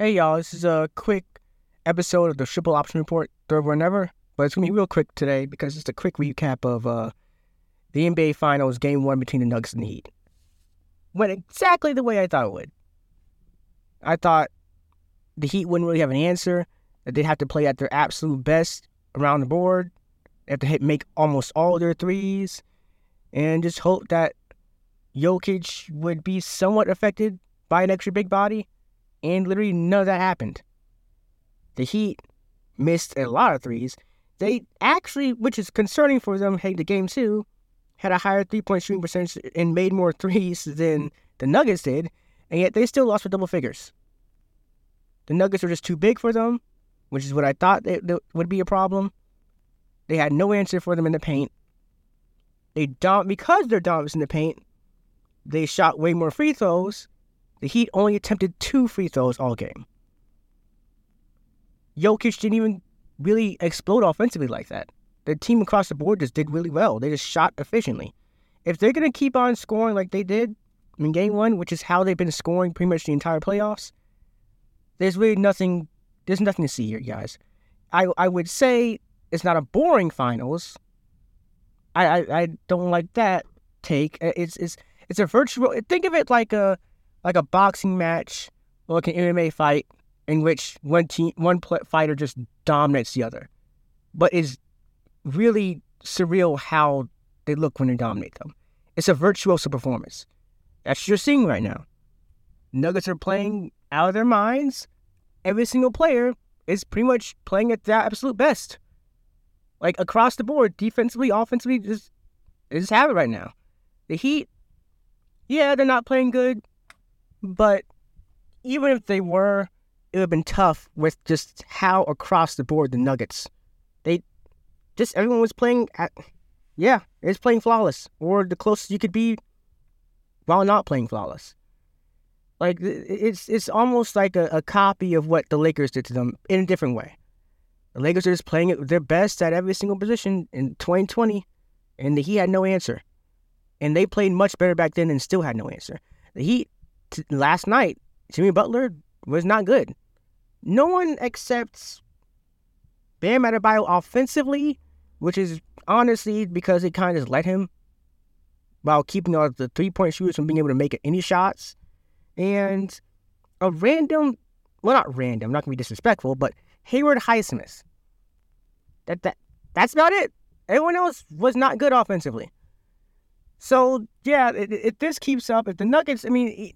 Hey y'all, this is a quick episode of the Triple Option Report, third one ever, but it's gonna be real quick today because it's a quick recap of uh, the NBA Finals Game One between the Nuggets and the Heat. Went exactly the way I thought it would. I thought the Heat wouldn't really have an answer; that they'd have to play at their absolute best around the board, they have to hit make almost all their threes, and just hope that Jokic would be somewhat affected by an extra big body and literally none of that happened. The Heat missed a lot of threes. They actually, which is concerning for them, heading to game two, had a higher three point shooting percentage and made more threes than the Nuggets did, and yet they still lost for double figures. The Nuggets were just too big for them, which is what I thought would be a problem. They had no answer for them in the paint. They don't because they're dominant in the paint. They shot way more free throws, the Heat only attempted two free throws all game. Jokic didn't even really explode offensively like that. The team across the board just did really well. They just shot efficiently. If they're going to keep on scoring like they did in game one, which is how they've been scoring pretty much the entire playoffs, there's really nothing, there's nothing to see here, guys. I, I would say it's not a boring finals. I, I, I don't like that take. It's, it's, it's a virtual, think of it like a, like a boxing match or like an MMA fight in which one team, one fighter just dominates the other, but it's really surreal how they look when they dominate them. It's a virtuoso performance. That's what you're seeing right now. Nuggets are playing out of their minds. Every single player is pretty much playing at their absolute best. Like across the board, defensively, offensively, just they just have it right now. The Heat, yeah, they're not playing good. But even if they were, it would have been tough with just how across the board the Nuggets, they just everyone was playing at, yeah, it's playing flawless or the closest you could be while not playing flawless. Like it's it's almost like a, a copy of what the Lakers did to them in a different way. The Lakers are just playing it their best at every single position in 2020, and the Heat had no answer. And they played much better back then and still had no answer. The Heat t- last night, Jimmy Butler was not good. No one accepts Bam Adebayo offensively, which is honestly because they kind of just let him while keeping all the three point shooters from being able to make any shots. And a random, well, not random, not going to be disrespectful, but Haywood Highsmith. That, that, that's about it. Everyone else was not good offensively. So, yeah, if this keeps up, if the Nuggets, I mean,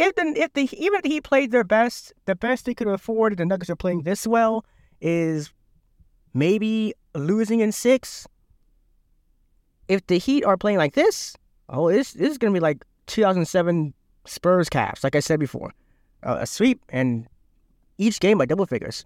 if the if the even if he played their best, the best they could afford, the Nuggets are playing this well, is maybe losing in six. If the Heat are playing like this, oh, this this is gonna be like 2007 Spurs Cavs, like I said before, uh, a sweep and each game by double figures.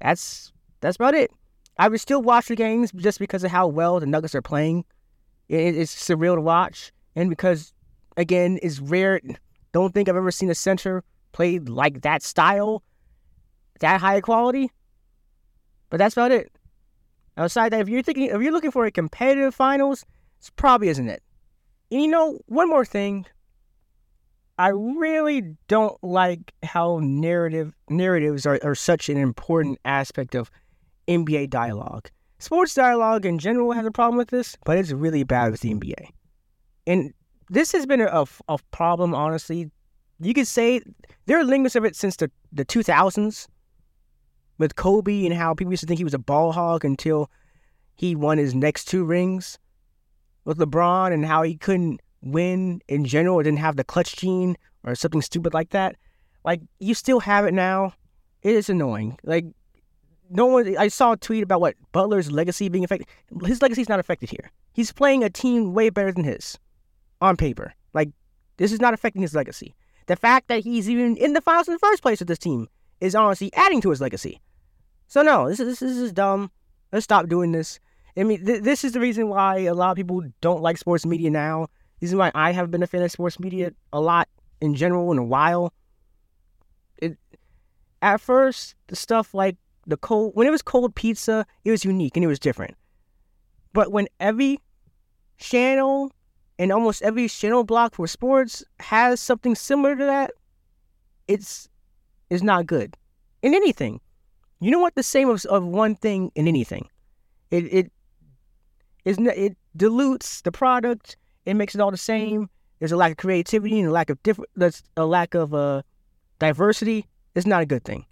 That's that's about it. I would still watch the games just because of how well the Nuggets are playing. It, it's surreal to watch, and because again, it's rare. Don't think I've ever seen a center play like that style, that high quality. But that's about it. Outside that, if you're thinking, if you're looking for a competitive finals, this probably isn't it. And you know, one more thing. I really don't like how narrative narratives are, are such an important aspect of NBA dialogue. Sports dialogue in general has a problem with this, but it's really bad with the NBA. And this has been a, a problem, honestly. You could say there are links of it since the, the 2000s with Kobe and how people used to think he was a ball hog until he won his next two rings with LeBron and how he couldn't win in general or didn't have the clutch gene or something stupid like that. Like, you still have it now. It is annoying. Like, no one, I saw a tweet about what Butler's legacy being affected. His legacy is not affected here. He's playing a team way better than his on paper. Like, this is not affecting his legacy. The fact that he's even in the finals in the first place with this team is honestly adding to his legacy. So no, this is this is dumb. Let's stop doing this. I mean, th- this is the reason why a lot of people don't like sports media now. This is why I have been a fan of sports media a lot in general in a while. It at first the stuff like the cold when it was cold pizza, it was unique and it was different. But when every channel and almost every channel block for sports has something similar to that. It's is not good in anything. You know what the same of, of one thing in anything. It it is it dilutes the product. It makes it all the same. There's a lack of creativity and a lack of different. There's a lack of uh, diversity. It's not a good thing.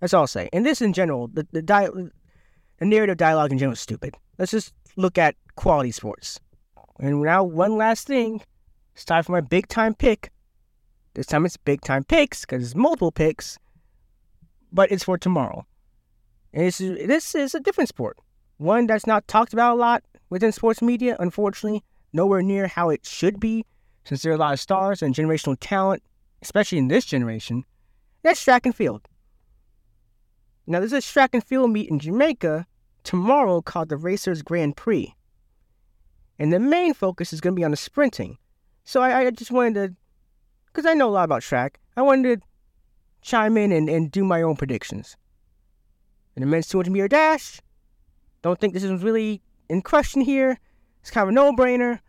That's all I'll say. And this in general, the the, di- the narrative dialogue in general is stupid. Let's just look at quality sports. And now one last thing. It's time for my big time pick. This time it's big time picks because it's multiple picks, but it's for tomorrow. And this is, this is a different sport, one that's not talked about a lot within sports media. Unfortunately, nowhere near how it should be, since there are a lot of stars and generational talent, especially in this generation. That's track and field. Now, there's a track and field meet in Jamaica tomorrow called the Racers Grand Prix. And the main focus is going to be on the sprinting. So I, I just wanted to, because I know a lot about track, I wanted to chime in and, and do my own predictions. In the men's 200 meter dash, don't think this is really in question here. It's kind of a no brainer.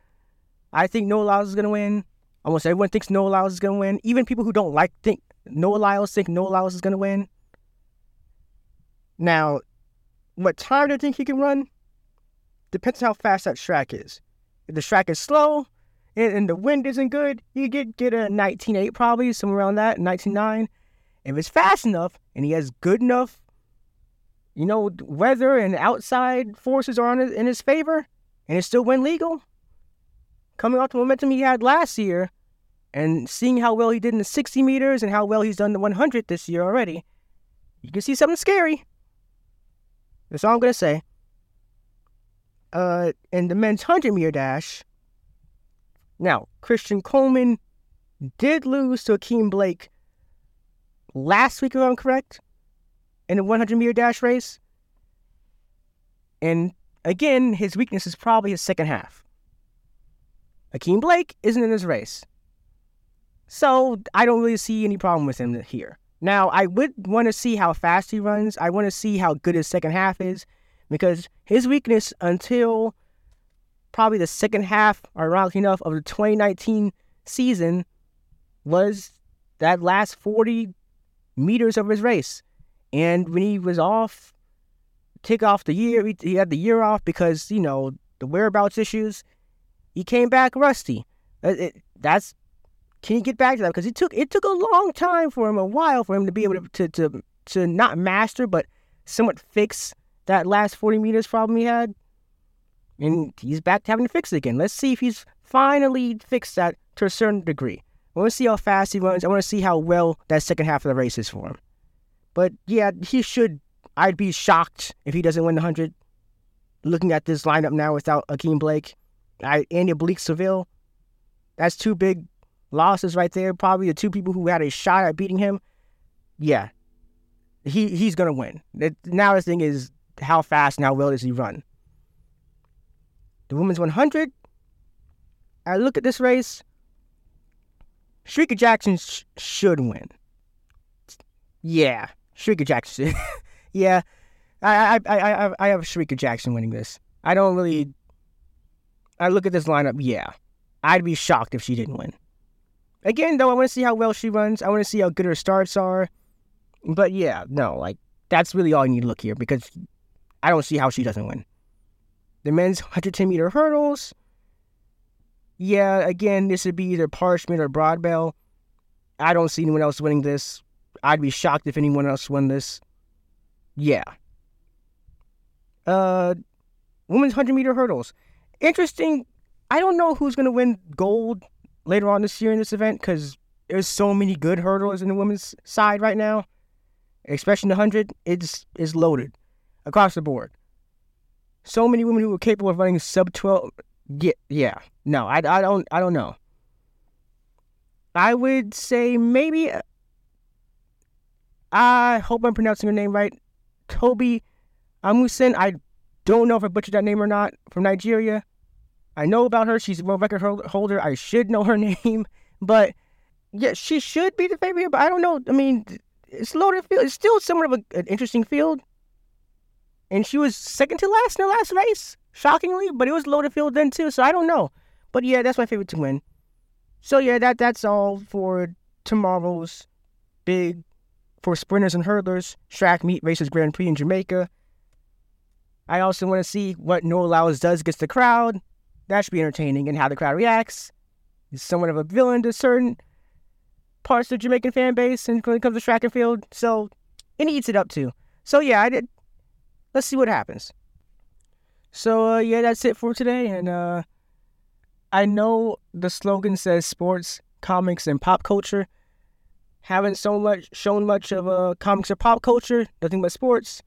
I think Noah Lyles is going to win. Almost everyone thinks Noah Lyles is going to win. Even people who don't like think Noah Lyles think Noah Lyles is going to win. Now, what time do you think he can run? Depends how fast that track is. If the track is slow and, and the wind isn't good, you get get a 19.8 probably, somewhere around that, 19.9. If it's fast enough and he has good enough, you know, weather and outside forces are on his, in his favor, and it's still win legal, coming off the momentum he had last year, and seeing how well he did in the 60 meters and how well he's done the 100 this year already, you can see something scary. That's all I'm gonna say. Uh, in the men's 100 meter dash, now Christian Coleman did lose to Ackeem Blake last week, if I'm correct, in the 100 meter dash race. And again, his weakness is probably his second half. Ackeem Blake isn't in this race. So I don't really see any problem with him here. Now, I would want to see how fast he runs. I want to see how good his second half is because his weakness until probably the second half, ironically enough, of the 2019 season was that last 40 meters of his race. And when he was off, kick off the year, he had the year off because, you know, the whereabouts issues. He came back rusty. It, it, that's can he get back to that? Because it took it took a long time for him, a while for him to be able to to to, to not master, but somewhat fix that last 40 meters problem he had. And he's back to having to fix it again. Let's see if he's finally fixed that to a certain degree. I want to see how fast he runs. I want to see how well that second half of the race is for him. But yeah, he should. I'd be shocked if he doesn't win the 100. Looking at this lineup now without Ackeem Blake, I, Andy Oblique Seville, that's two big losses right there. Probably the two people who had a shot at beating him. Yeah, he he's gonna win. Now the thing is, how fast and how well does he run? The women's 100. I look at this race. Shericka Jackson sh- should win. Yeah, Shericka Jackson. yeah, I, I I I have Shericka Jackson winning this. I don't really. I look at this lineup. Yeah, I'd be shocked if she didn't win. Again, though, I want to see how well she runs. I want to see how good her starts are. But yeah, no, like that's really all you need to look here because I don't see how she doesn't win. The men's 110 meter hurdles. Yeah, again, this would be either Parchment or Broadbell. I don't see anyone else winning this. I'd be shocked if anyone else won this. Yeah. Uh, women's 100 meter hurdles. Interesting. I don't know who's going to win gold later on this year in this event because there's so many good hurdlers in the women's side right now. Especially the 100, it's, it's loaded across the board. So many women who are capable of running sub 12. Yeah, yeah. No, I, I don't I don't know. I would say maybe uh, I hope I'm pronouncing her name right. Tobi Amusan. I don't know if I butchered that name or not. From Nigeria. I know about her. She's a world record holder. I should know her name. But yeah, she should be the favorite. But I don't know. I mean, it's loaded field. It's still somewhat of a, an interesting field. And she was second to last in the last race, shockingly. But it was loaded field then too. So I don't know. But yeah, that's my favorite to win. So yeah, that that's all for tomorrow's big for sprinters and hurdlers, track meet Racers Grand Prix in Jamaica. I also want to see what Noah Lyles does against the crowd. That should be entertaining and how the crowd reacts. He's somewhat of a villain to certain parts of Jamaican fan base and when it comes to track and field. So, he eats it up too. So yeah, I did. Let's see what happens. So uh, yeah, that's it for today. And uh, I know the slogan says sports, comics, and pop culture. Haven't so much shown much of uh, comics or pop culture. Nothing but sports.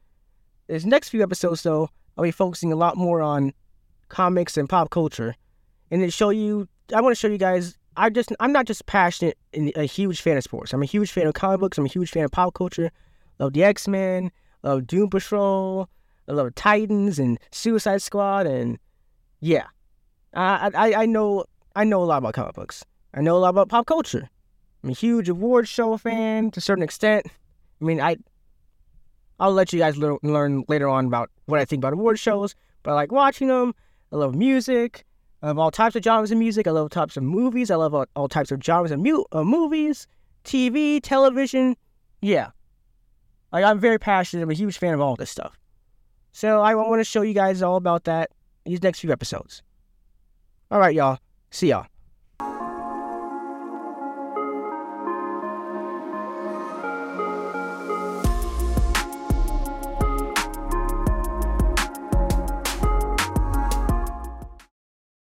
This next few episodes, though, I'll be focusing a lot more on comics and pop culture, and to show you I want to show you guys. I just I'm not just passionate and a huge fan of sports. I'm a huge fan of comic books. I'm a huge fan of pop culture. Love the X Men. Love Doom Patrol. I love Titans and Suicide Squad and yeah, I I I know I know a lot about comic books. I know a lot about pop culture. I'm a huge award show fan to a certain extent. I mean, I I'll let you guys learn, learn later on about what I think about award shows, but I like watching them. I love music. I love all types of genres of music. I love types of movies. I love all, all types of genres of mu- uh, movies, TV, television. Yeah. Like, I'm very passionate. I'm a huge fan of all this stuff. So, I want to show you guys all about that these next few episodes. All right, y'all. See y'all.